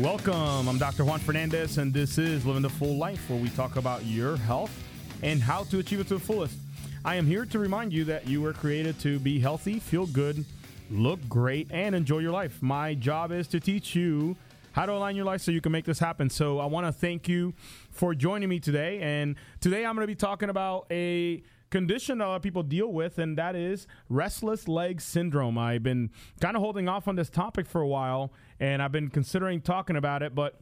Welcome. I'm Dr. Juan Fernandez, and this is Living the Full Life, where we talk about your health and how to achieve it to the fullest. I am here to remind you that you were created to be healthy, feel good, look great, and enjoy your life. My job is to teach you how to align your life so you can make this happen. So I want to thank you for joining me today. And today I'm going to be talking about a condition that a lot of people deal with, and that is restless leg syndrome. I've been kind of holding off on this topic for a while, and I've been considering talking about it, but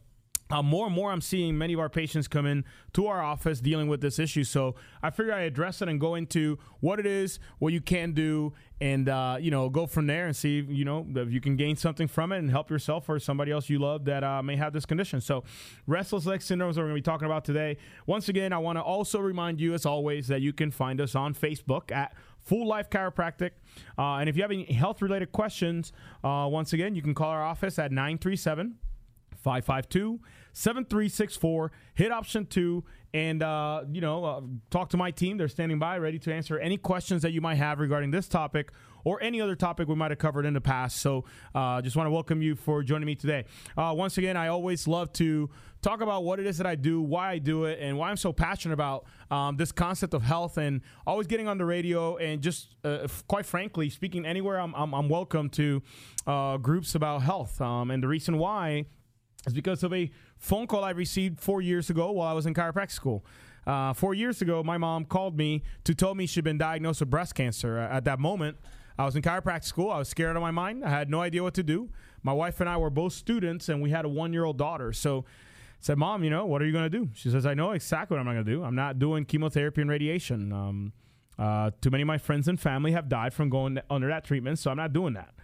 uh, more and more, I'm seeing many of our patients come in to our office dealing with this issue. So I figure I address it and go into what it is, what you can do, and uh, you know, go from there and see you know if you can gain something from it and help yourself or somebody else you love that uh, may have this condition. So restless leg syndrome is what we're going to be talking about today. Once again, I want to also remind you, as always, that you can find us on Facebook at Full Life Chiropractic. Uh, and if you have any health related questions, uh, once again, you can call our office at 937 552 7364. Hit option two and, uh, you know, uh, talk to my team. They're standing by, ready to answer any questions that you might have regarding this topic or any other topic we might have covered in the past. So uh, just want to welcome you for joining me today. Uh, once again, I always love to talk about what it is that I do, why I do it, and why I'm so passionate about um, this concept of health and always getting on the radio and just, uh, quite frankly, speaking anywhere, I'm, I'm, I'm welcome to uh, groups about health. Um, and the reason why is because of a phone call I received four years ago while I was in chiropractic school. Uh, four years ago, my mom called me to tell me she'd been diagnosed with breast cancer. At that moment, I was in chiropractic school. I was scared out of my mind. I had no idea what to do. My wife and I were both students, and we had a one year old daughter. So I said, Mom, you know, what are you going to do? She says, I know exactly what I'm not going to do. I'm not doing chemotherapy and radiation. Um, uh, too many of my friends and family have died from going under that treatment, so I'm not doing that.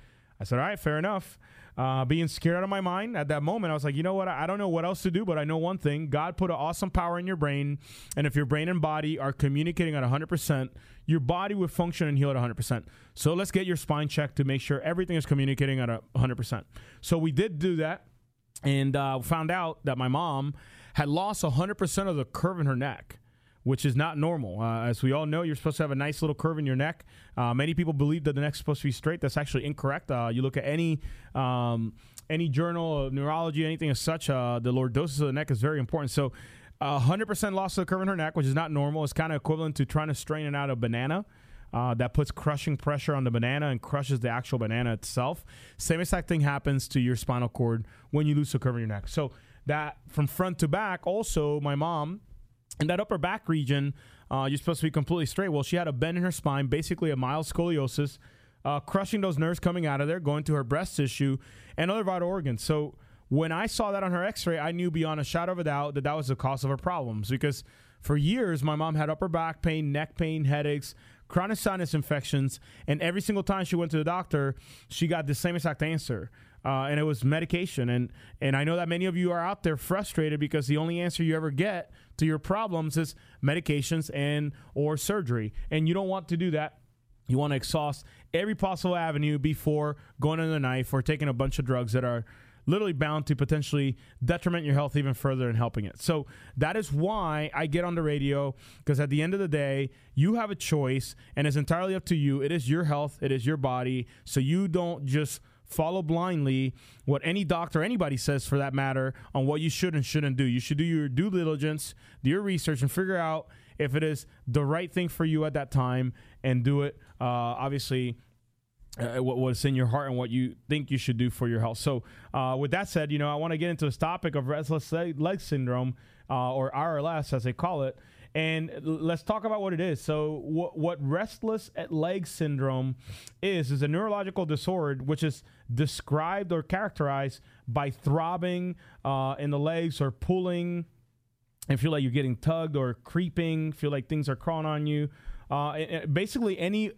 I said, All right, fair enough uh, being scared out of my mind at that moment. I was like, you know what? I don't know what else to do, but I know one thing God put an awesome power in your brain. And if your brain and body are communicating at 100%, your body will function and heal at 100%. So let's get your spine checked to make sure everything is communicating at 100%. So we did do that and uh, found out that my mom had lost 100% of the curve in her neck which is not normal. Uh, as we all know, you're supposed to have a nice little curve in your neck. Uh, many people believe that the neck's supposed to be straight. That's actually incorrect. Uh, you look at any um, any journal of neurology, anything as such, uh, the lordosis of the neck is very important. So, 100% loss of the curve in her neck, which is not normal, is kind of equivalent to trying to strain it out a banana. Uh, that puts crushing pressure on the banana and crushes the actual banana itself. Same exact thing happens to your spinal cord when you lose the curve in your neck. So that from front to back, also my mom in that upper back region, uh, you're supposed to be completely straight. Well, she had a bend in her spine, basically a mild scoliosis, uh, crushing those nerves coming out of there, going to her breast tissue and other vital organs. So when I saw that on her X-ray, I knew beyond a shadow of a doubt that that was the cause of her problems because for years my mom had upper back pain, neck pain, headaches, chronic sinus infections, and every single time she went to the doctor, she got the same exact answer uh, and it was medication. And and I know that many of you are out there frustrated because the only answer you ever get to your problems is medications and or surgery, and you don't want to do that. You want to exhaust every possible avenue before going on the knife or taking a bunch of drugs that are literally bound to potentially detriment your health even further and helping it. So that is why I get on the radio because at the end of the day, you have a choice and it's entirely up to you. It is your health, it is your body. So you don't just follow blindly what any doctor, anybody says for that matter, on what you should and shouldn't do. You should do your due diligence, do your research, and figure out if it is the right thing for you at that time and do it. Uh, obviously, uh, what, what's in your heart and what you think you should do for your health. So, uh, with that said, you know, I want to get into this topic of restless leg syndrome, uh, or RLS as they call it. And let's talk about what it is. So, what, what restless leg syndrome is, is a neurological disorder which is described or characterized by throbbing uh, in the legs or pulling and feel like you're getting tugged or creeping, feel like things are crawling on you. Uh, basically, any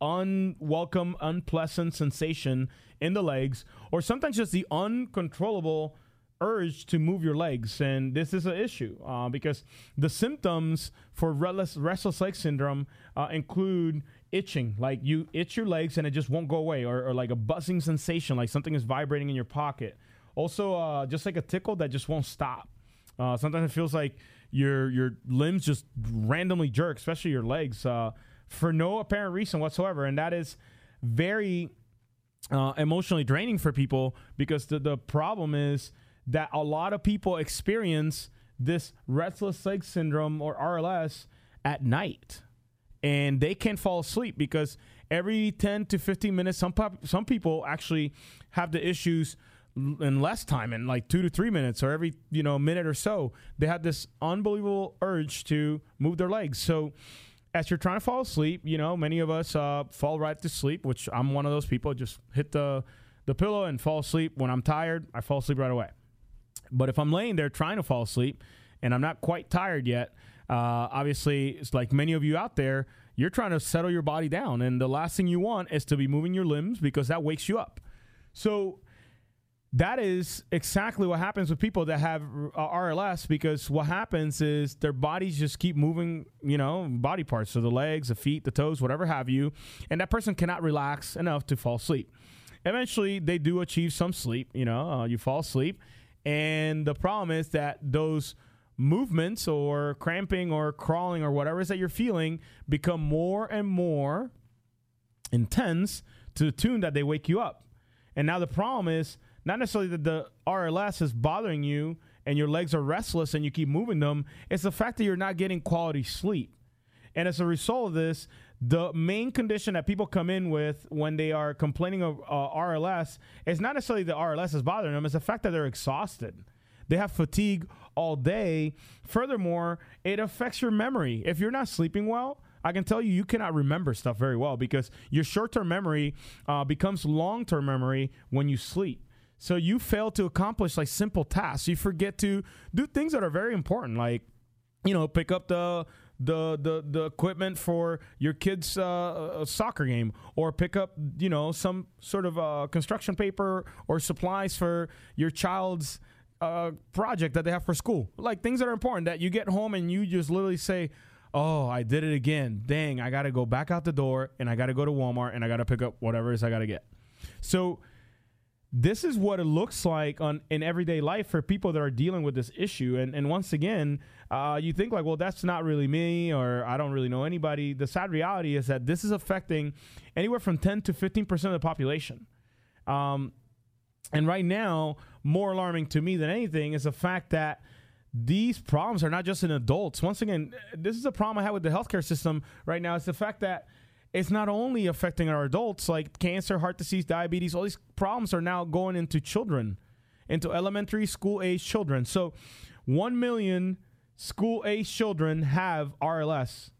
unwelcome, unpleasant sensation in the legs, or sometimes just the uncontrollable urge to move your legs. And this is an issue uh, because the symptoms for restless, leg syndrome uh, include itching, like you itch your legs and it just won't go away, or, or like a buzzing sensation, like something is vibrating in your pocket. Also, uh, just like a tickle that just won't stop. Uh, sometimes it feels like your your limbs just randomly jerk, especially your legs, uh, for no apparent reason whatsoever, and that is very uh, emotionally draining for people because the the problem is that a lot of people experience this restless leg syndrome or RLS at night. And they can't fall asleep because every 10 to 15 minutes some pop, some people actually have the issues in less time in like 2 to 3 minutes or every you know minute or so. They have this unbelievable urge to move their legs. So as you're trying to fall asleep you know many of us uh, fall right to sleep which I'm one of those people just hit the the pillow and fall asleep. When I'm tired I fall asleep right away but if I'm laying there trying to fall asleep and I'm not quite tired yet, uh, obviously, it's like many of you out there, you're trying to settle your body down. And the last thing you want is to be moving your limbs because that wakes you up. So that is exactly what happens with people that have uh, RLS because what happens is their bodies just keep moving, you know, body parts, so the legs, the feet, the toes, whatever have you, and that person cannot relax enough to fall asleep. Eventually, they do achieve some sleep, you know, uh, you fall asleep and the problem is that those movements or cramping or crawling or whatever it is that you're feeling become more and more intense to the tune that they wake you up. And now the problem is not necessarily that the RLS is bothering you and your legs are restless and you keep moving them, it's the fact that you're not getting quality sleep. And as a result of this, the main condition that people come in with when they are complaining of uh, RLS is not necessarily the RLS is bothering them, it's the fact that they're exhausted. They have fatigue all day. Furthermore, it affects your memory. If you're not sleeping well, I can tell you, you cannot remember stuff very well because your short term memory uh, becomes long term memory when you sleep. So you fail to accomplish like simple tasks. You forget to do things that are very important, like, you know, pick up the the the the equipment for your kid's uh, soccer game, or pick up you know some sort of uh, construction paper or supplies for your child's uh, project that they have for school. Like things that are important that you get home and you just literally say. Oh, I did it again. Dang, I got to go back out the door and I got to go to Walmart and I got to pick up whatever it is I got to get. So, this is what it looks like on in everyday life for people that are dealing with this issue. And and once again, uh, you think like, well, that's not really me, or I don't really know anybody. The sad reality is that this is affecting anywhere from ten to fifteen percent of the population. Um, and right now, more alarming to me than anything is the fact that these problems are not just in adults. Once again, this is a problem I have with the healthcare system right now. It's the fact that it's not only affecting our adults, like cancer, heart disease, diabetes, all these problems are now going into children, into elementary school age children. So, 1 million school age children have RLS.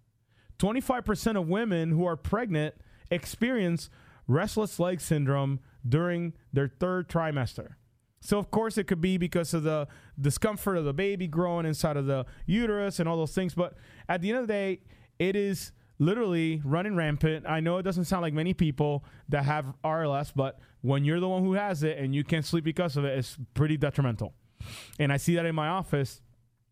25% of women who are pregnant experience restless leg syndrome during their third trimester. So, of course, it could be because of the discomfort of the baby growing inside of the uterus and all those things. But at the end of the day, it is literally running rampant. I know it doesn't sound like many people that have RLS, but when you're the one who has it and you can't sleep because of it, it's pretty detrimental. And I see that in my office.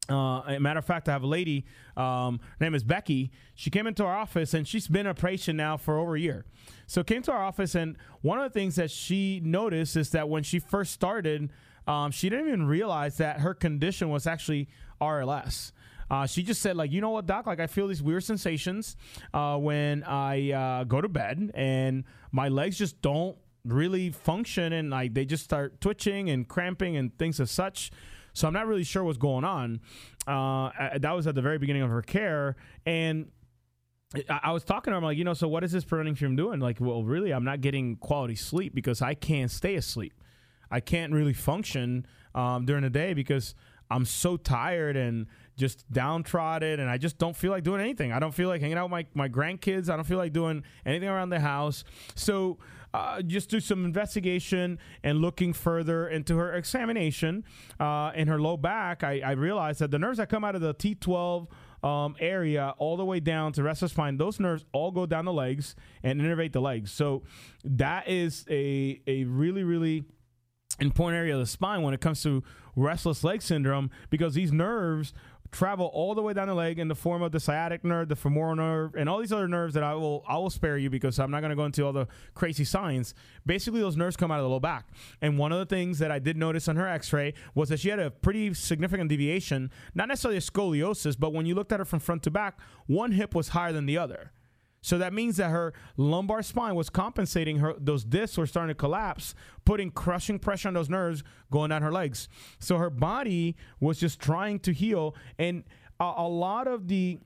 Uh, matter of fact, I have a lady. Um, her name is Becky. She came into our office and she's been a patient now for over a year. So came to our office and one of the things that she noticed is that when she first started, um, she didn't even realize that her condition was actually RLS. Uh, she just said, like, you know what, doc? Like, I feel these weird sensations uh, when I uh, go to bed, and my legs just don't really function, and like they just start twitching and cramping and things as such. So I'm not really sure what's going on. Uh, that was at the very beginning of her care, and I was talking to her. Like, you know, so what is this preventing from doing? Like, well, really, I'm not getting quality sleep because I can't stay asleep. I can't really function um, during the day because I'm so tired and just downtrodden and I just don't feel like doing anything. I don't feel like hanging out with my, my grandkids. I don't feel like doing anything around the house. So uh, just do some investigation and looking further into her examination uh, in her low back, I, I realized that the nerves that come out of the T12 um, area all the way down to rest of spine. Those nerves all go down the legs and innervate the legs. So that is a a really really important area of the spine when it comes to restless leg syndrome because these nerves travel all the way down the leg in the form of the sciatic nerve, the femoral nerve, and all these other nerves that I will I will spare you because I'm not going to go into all the crazy science. Basically, those nerves come out of the low back. And one of the things that I did notice on her X-ray was that she had a pretty significant deviation, not necessarily a scoliosis, but when you looked at her from front to back, one hip was higher than the other. So that means that her lumbar spine was compensating her those discs were starting to collapse, putting crushing pressure on those nerves going down her legs. So her body was just trying to heal and a, a lot of the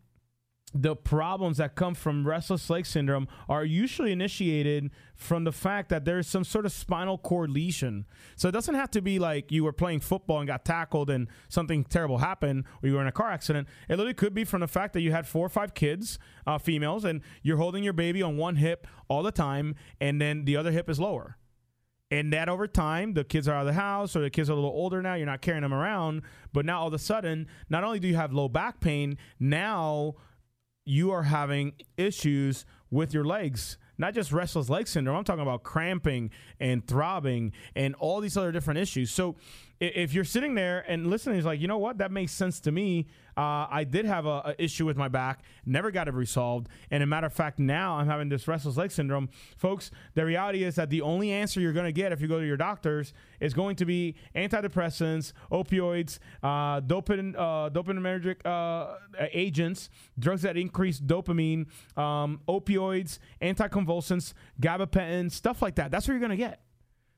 the problems that come from restless leg syndrome are usually initiated from the fact that there's some sort of spinal cord lesion. So it doesn't have to be like you were playing football and got tackled and something terrible happened or you were in a car accident. It literally could be from the fact that you had four or five kids, uh, females, and you're holding your baby on one hip all the time and then the other hip is lower. And that over time, the kids are out of the house or the kids are a little older now, you're not carrying them around. But now all of a sudden, not only do you have low back pain, now you are having issues with your legs. Not just restless leg syndrome i'm talking about cramping and throbbing and all these other different issues. So if you're sitting there and listening, is like, you know what, that makes sense to me. Uh, I did have a, issue with my back, never got it resolved, and a matter of fact, now I'm having this restless leg syndrome, folks. The reality is that the only answer you're going to get if you go to your doctors is going to be antidepressants, opioids, uh, uh, dopaminergic uh, agents, drugs that increase dopamine, um, opioids, anticonvulsants, gabapentin, stuff like that. That's what you're going to get.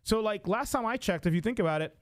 So, like last time I checked, if you think about it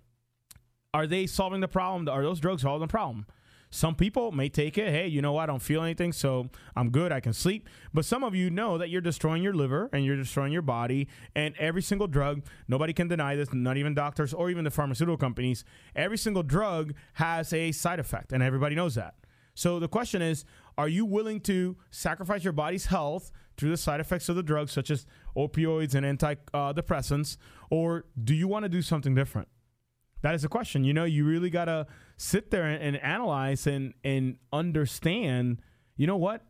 are they solving the problem? Are those drugs solving the problem? Some people may take it, hey, you know I don't feel anything, so I'm good, I can sleep. But some of you know that you're destroying your liver and you're destroying your body. And every single drug, nobody can deny this, not even doctors or even the pharmaceutical companies, every single drug has a side effect, and everybody knows that. So the question is, are you willing to sacrifice your body's health through the side effects of the drugs, such as opioids and antidepressants, uh, or do you want to do something different? That is a question. You know, you really got to sit there and, and, analyze and and understand. You know what?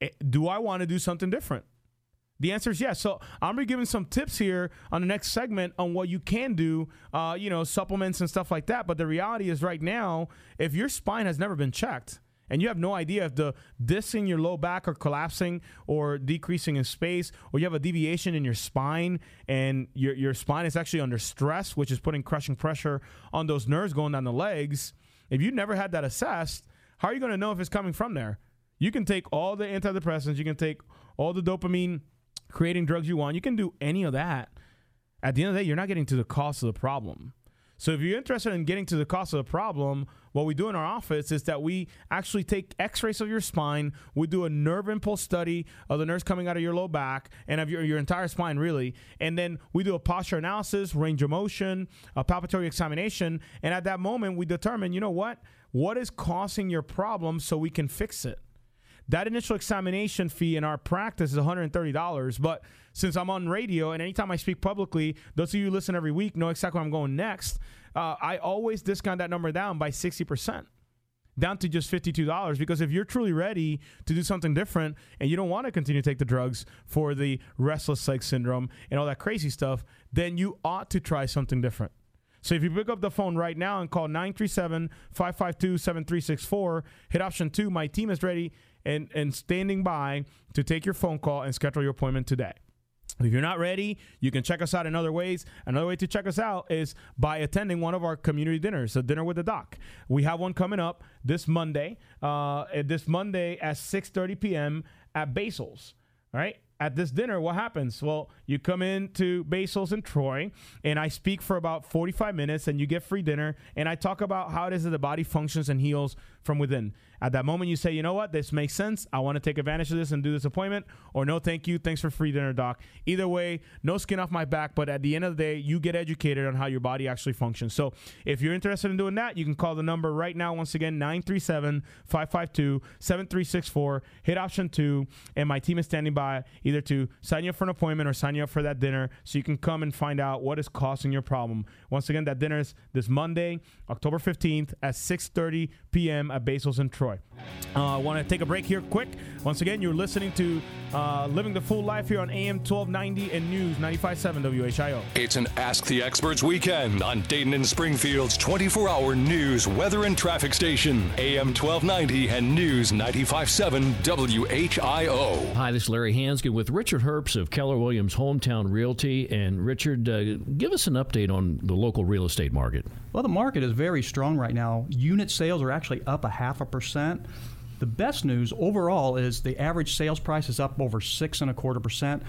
Eh, do I want to do something different? The answer is yes. So I'm gonna be giving some tips here on the next segment on what you can do. Uh, you know, supplements and stuff like that. But the reality is, right now, if your spine has never been checked, and you have no idea if the discs in your low back are collapsing or decreasing in space, or you have a deviation in your spine and your, your spine is actually under stress, which is putting crushing pressure on those nerves going down the legs. If you never had that assessed, how are you going to know if it's coming from there? You can take all the antidepressants, you can take all the dopamine creating drugs you want, you can do any of that. At the end of the day, you're not getting to the cause of the problem. So if you're interested in getting to the cause of the problem, what we do in our office is that we actually take x-rays of your spine, we do a nerve impulse study of the nerves coming out of your low back and of your, your entire spine really, and then we do a posture analysis, range of motion, a palpatory examination, and at that moment we determine, you know what? What is causing your problem so we can fix it. That initial examination fee in our practice is $130, but since I'm on radio and anytime I speak publicly, those of you listen every week know exactly where I'm going next. Uh, I always discount that number down by 60% down to just $52 because if you're truly ready to do something different and you don't want to continue to take the drugs for the restless leg syndrome and all that crazy stuff, then you ought to try something different. So if you pick up the phone right now and call 937 552 7364, hit option two, my team is ready and, and standing by to take your phone call and schedule your appointment today. If you're not ready, you can check us out in other ways. Another way to check us out is by attending one of our community dinners, a dinner with the doc. We have one coming up this Monday, uh, this Monday at 6:30 p.m. at Basil's. All right, at this dinner, what happens? Well, you come into Basil's in Troy, and I speak for about 45 minutes, and you get free dinner, and I talk about how it is that the body functions and heals from within. At that moment, you say, you know what, this makes sense. I want to take advantage of this and do this appointment, or no, thank you. Thanks for free dinner, doc. Either way, no skin off my back, but at the end of the day, you get educated on how your body actually functions. So if you're interested in doing that, you can call the number right now, once again, 937 552 7364. Hit option two, and my team is standing by either to sign you up for an appointment or sign sign you up for that dinner so you can come and find out what is causing your problem. Once again, that dinner is this Monday, October 15th at 6:30 p.m. at Basil's in Troy. Uh, I want to take a break here quick. Once again, you're listening to uh, Living the Full Life here on AM 1290 and News 95.7 WHIO. It's an Ask the Experts weekend on Dayton and Springfield's 24 hour news, weather, and traffic station, AM 1290 and News 95.7 WHIO. Hi, this is Larry Hansgen with Richard Herbst of Keller Williams Hometown Realty. And Richard, uh, give us an update on the local real estate market. Well, the market is very strong right now. Unit sales are actually up a half a percent. The best news overall is the average sales price is up over six and a quarter percent,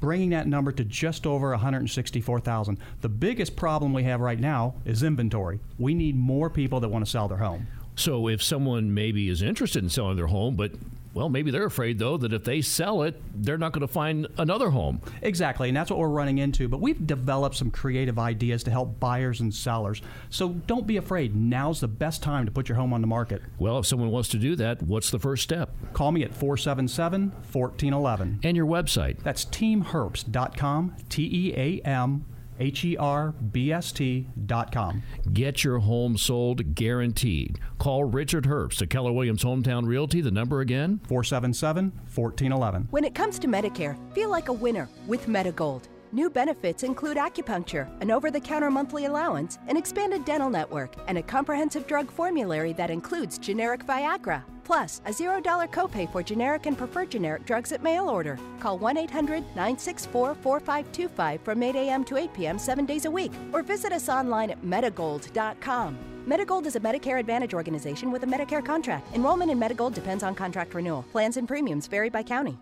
bringing that number to just over 164,000. The biggest problem we have right now is inventory. We need more people that want to sell their home. So if someone maybe is interested in selling their home, but well, maybe they're afraid though that if they sell it, they're not going to find another home. Exactly, and that's what we're running into. But we've developed some creative ideas to help buyers and sellers. So don't be afraid. Now's the best time to put your home on the market. Well, if someone wants to do that, what's the first step? Call me at 477 1411. And your website? That's teamherbst.com, T E A M H E R B S T dot com. Get your home sold guaranteed. Call Richard Herbst at Keller Williams Hometown Realty. The number again 477 1411. When it comes to Medicare, feel like a winner with Medigold. New benefits include acupuncture, an over the counter monthly allowance, an expanded dental network, and a comprehensive drug formulary that includes generic Viagra. Plus, a $0 copay for generic and preferred generic drugs at mail order. Call 1 800 964 4525 from 8 a.m. to 8 p.m. seven days a week, or visit us online at Medigold.com. Medigold is a Medicare Advantage organization with a Medicare contract. Enrollment in Medigold depends on contract renewal. Plans and premiums vary by county.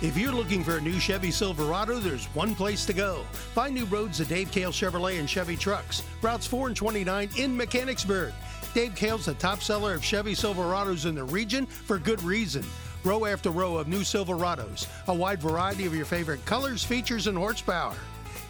If you're looking for a new Chevy Silverado, there's one place to go. Find new roads at Dave Kehl Chevrolet and Chevy Trucks, routes 4 and 29 in Mechanicsburg. Dave Kehl's the top seller of Chevy Silverados in the region for good reason. Row after row of new Silverados, a wide variety of your favorite colors, features, and horsepower.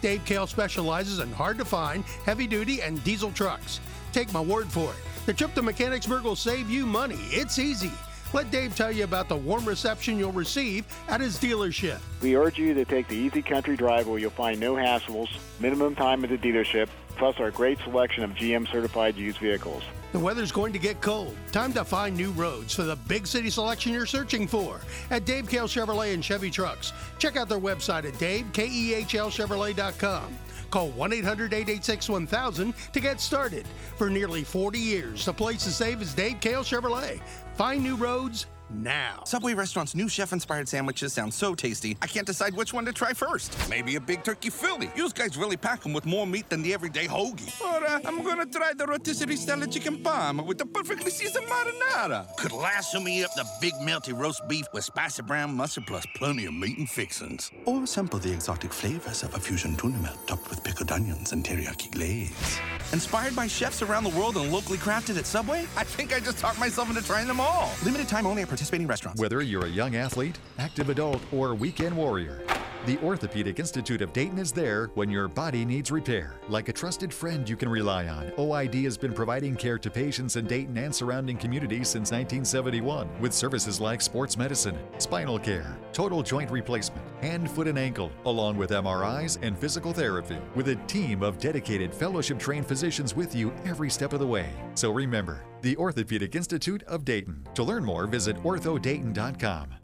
Dave Kehl specializes in hard to find, heavy duty, and diesel trucks. Take my word for it. The trip to Mechanicsburg will save you money. It's easy. Let Dave tell you about the warm reception you'll receive at his dealership. We urge you to take the easy country drive where you'll find no hassles, minimum time at the dealership, plus our great selection of GM certified used vehicles. The weather's going to get cold. Time to find new roads for the big city selection you're searching for at Dave Kehl Chevrolet and Chevy Trucks. Check out their website at davekehlchevrolet.com. Call 1 800 886 1000 to get started. For nearly 40 years, the place to save is Dave Kehl Chevrolet. Find new roads now. Subway restaurant's new chef-inspired sandwiches sound so tasty, I can't decide which one to try first. Maybe a big turkey Philly. You guys really pack them with more meat than the everyday hoagie. Or uh, I'm gonna try the rotisserie style chicken parma with the perfectly seasoned marinara. Could lasso me up the big melty roast beef with spicy brown mustard plus plenty of meat and fixins. Or sample the exotic flavors of a fusion tuna melt topped with pickled onions and teriyaki glaze. Inspired by chefs around the world and locally crafted at Subway, I think I just talked myself into trying them all. Limited time only at participating restaurants. Whether you're a young athlete, active adult, or weekend warrior, the Orthopedic Institute of Dayton is there when your body needs repair. Like a trusted friend you can rely on, OID has been providing care to patients in Dayton and surrounding communities since 1971 with services like sports medicine, spinal care, total joint replacement, hand, foot, and ankle, along with MRIs and physical therapy, with a team of dedicated fellowship trained physicians with you every step of the way. So remember, the Orthopedic Institute of Dayton. To learn more, visit orthodayton.com.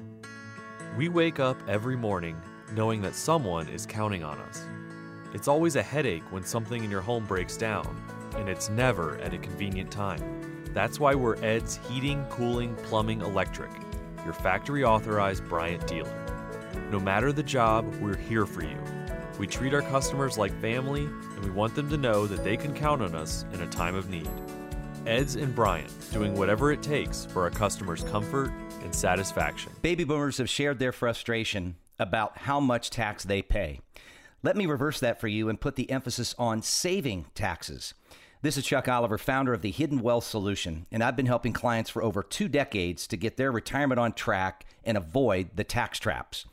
We wake up every morning knowing that someone is counting on us. It's always a headache when something in your home breaks down, and it's never at a convenient time. That's why we're Ed's Heating, Cooling, Plumbing, Electric, your factory authorized Bryant dealer. No matter the job, we're here for you. We treat our customers like family, and we want them to know that they can count on us in a time of need. Ed's and Bryant, doing whatever it takes for our customers' comfort and satisfaction. Baby boomers have shared their frustration about how much tax they pay. Let me reverse that for you and put the emphasis on saving taxes. This is Chuck Oliver, founder of the Hidden Wealth Solution, and I've been helping clients for over two decades to get their retirement on track and avoid the tax traps.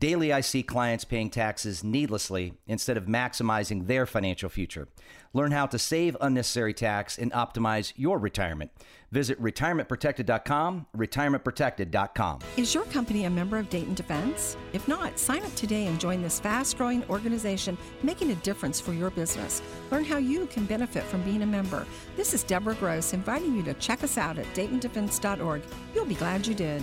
Daily, I see clients paying taxes needlessly instead of maximizing their financial future. Learn how to save unnecessary tax and optimize your retirement. Visit retirementprotected.com, retirementprotected.com. Is your company a member of Dayton Defense? If not, sign up today and join this fast growing organization making a difference for your business. Learn how you can benefit from being a member. This is Deborah Gross inviting you to check us out at DaytonDefense.org. You'll be glad you did.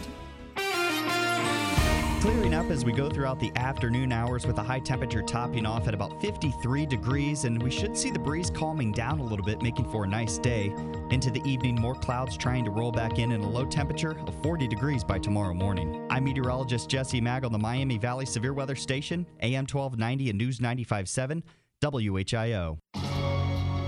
Clearing up as we go throughout the afternoon hours with a high temperature topping off at about 53 degrees, and we should see the breeze calming down a little bit, making for a nice day. Into the evening, more clouds trying to roll back in, and a low temperature of 40 degrees by tomorrow morning. I'm meteorologist Jesse Maag on the Miami Valley Severe Weather Station, AM 1290 and News 957, WHIO.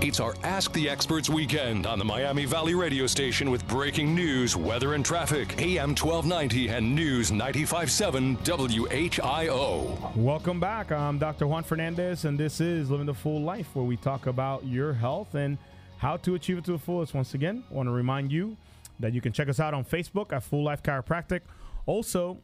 It's our Ask the Experts weekend on the Miami Valley radio station with breaking news, weather, and traffic. AM 1290 and News 957 WHIO. Welcome back. I'm Dr. Juan Fernandez, and this is Living the Full Life, where we talk about your health and how to achieve it to the fullest. Once again, I want to remind you that you can check us out on Facebook at Full Life Chiropractic. Also,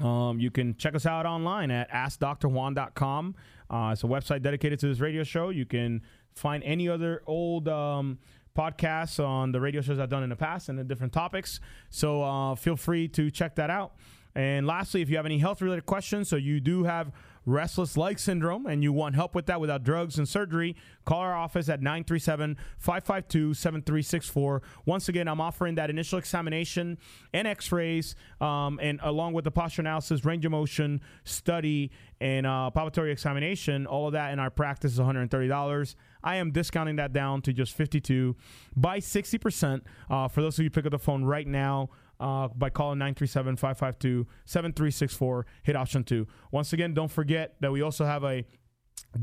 um, you can check us out online at AskDrJuan.com. Uh, it's a website dedicated to this radio show. You can find any other old um, podcasts on the radio shows I've done in the past and the different topics. So uh, feel free to check that out. And lastly, if you have any health related questions, so you do have restless leg syndrome and you want help with that without drugs and surgery, call our office at 937 552 7364. Once again, I'm offering that initial examination and x rays, um, and along with the posture analysis, range of motion study, and uh, palpatory examination. All of that in our practice is $130. I am discounting that down to just 52 by 60% uh, for those of you pick up the phone right now uh, by calling 937 552 7364. Hit option two. Once again, don't forget that we also have a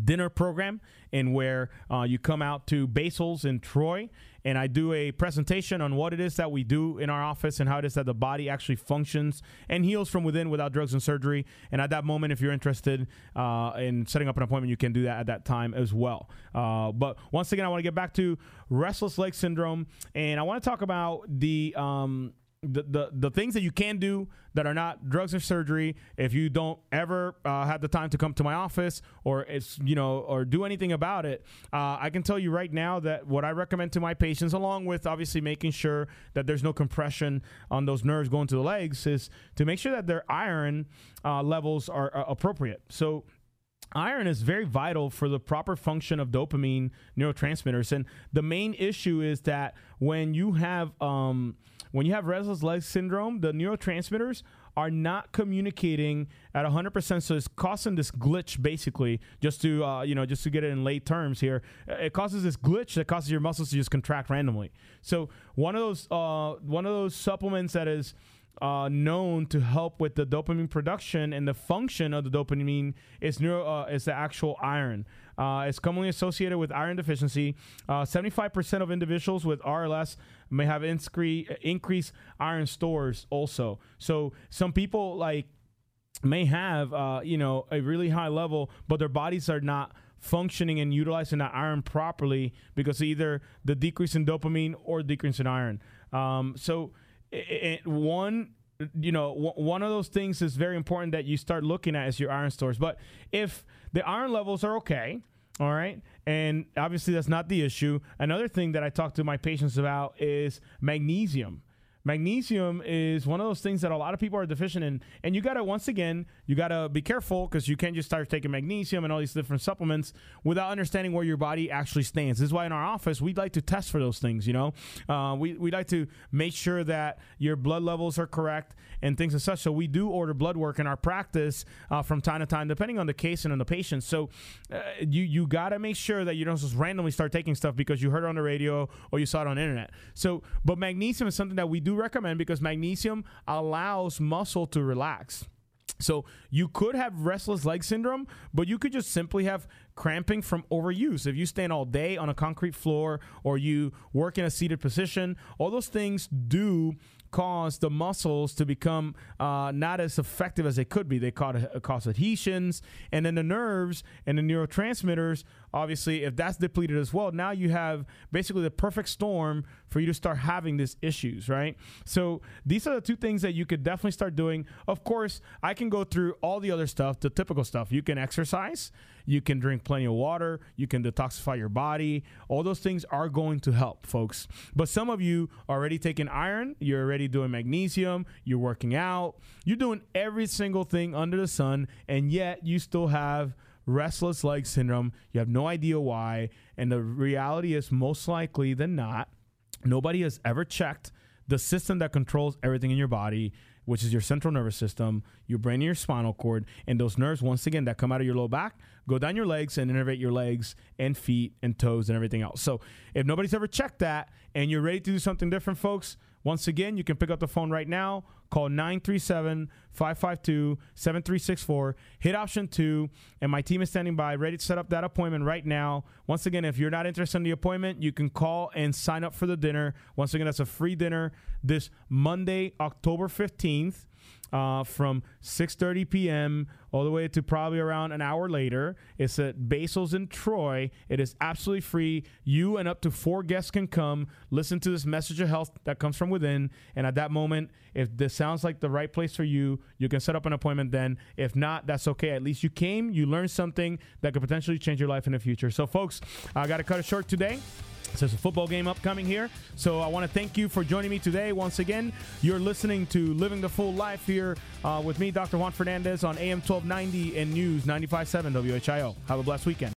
dinner program in where uh, you come out to Basil's in Troy and I do a presentation on what it is that we do in our office and how it is that the body actually functions and heals from within without drugs and surgery. And at that moment, if you're interested uh, in setting up an appointment, you can do that at that time as well. Uh, but once again, I want to get back to restless leg syndrome and I want to talk about the. Um, the, the the things that you can do that are not drugs or surgery if you don't ever uh, have the time to come to my office or it's you know or do anything about it uh, i can tell you right now that what i recommend to my patients along with obviously making sure that there's no compression on those nerves going to the legs is to make sure that their iron uh, levels are, are appropriate. So Iron is very vital for the proper function of dopamine neurotransmitters, and the main issue is that when you have um, when you have restless leg syndrome, the neurotransmitters are not communicating at 100% so it's causing this glitch basically just to uh, you know just to get it in late terms here. It causes this glitch that causes your muscles to just contract randomly. So one of those uh, one of those supplements that is uh, known to help with the dopamine production and the function of the dopamine is neuro uh, is the actual iron. Uh, it's commonly associated with iron deficiency. Uh, seventy-five percent of individuals with RLS may have incre- increased iron stores also. So some people like may have uh, you know a really high level, but their bodies are not functioning and utilizing that iron properly because either the decrease in dopamine or decrease in iron. Um, so it, one you know one of those things is very important that you start looking at is your iron stores. But if the iron levels are okay all right and obviously that's not the issue. Another thing that i talk to my patients about is magnesium magnesium is one of those things that a lot of people are deficient in and you gotta once again you gotta be careful because you can't just start taking magnesium and all these different supplements without understanding where your body actually stands. This is why in our office we'd like to test for those things you know? Uh, we, we'd like to make sure that your blood levels are correct and things and such. So we do order blood work in our practice uh, from time to time depending on the case and on the patient. So uh, you you gotta make sure that you don't just randomly start taking stuff because you heard it on the radio or you saw it on the internet. So but magnesium is something that we do recommend because magnesium allows muscle to relax. So you could have restless leg syndrome, but you could just simply have cramping from overuse. If you stand all day on a concrete floor or you work in a seated position, all those things do cause the muscles to become uh, not as effective as they could be. They cause, cause adhesions, and then the nerves and the neurotransmitters. Obviously, if that's depleted as well, now you have basically the perfect storm for you to start having these issues, right? So these are the two things that you could definitely start doing. Of course, I can go through all the other stuff, the typical stuff. You can exercise, you can drink plenty of water, you can detoxify your body. All those things are going to help, folks. But some of you are already taking iron, you're already doing magnesium, you're working out, you're doing every single thing under the sun, and yet you still have restless leg syndrome. You have no idea why. And the reality is, most likely than not, nobody has ever checked the system that controls everything in your body which is your central nervous system, your brain, and your spinal cord, and those nerves, once again, that come out of your low back, go down your legs and innervate your legs and feet and toes and everything else. So, if nobody's ever checked that and you're ready to do something different, folks, once again, you can pick up the phone right now, call 937 552 7364, hit option two, and my team is standing by ready to set up that appointment right now. Once again, if you're not interested in the appointment, you can call and sign up for the dinner. Once again, that's a free dinner this Monday, October 15th uh, from 6:30 p.m. all the way to probably around an hour later. It's at Basil's in Troy. It is absolutely free. You and up to four guests can come, listen to this message of health that comes from within, and at that moment, if this sounds like the right place for you, you can set up an appointment. Then, if not, that's okay. At least you came, you learned something that could potentially change your life in the future. So, folks, I got to cut it short today. So there's a football game upcoming here. So I want to thank you for joining me today. Once again, you're listening to Living the Full Life here uh, with me, Dr. Juan Fernandez, on AM 1290 and News 95.7 WHIO. Have a blessed weekend.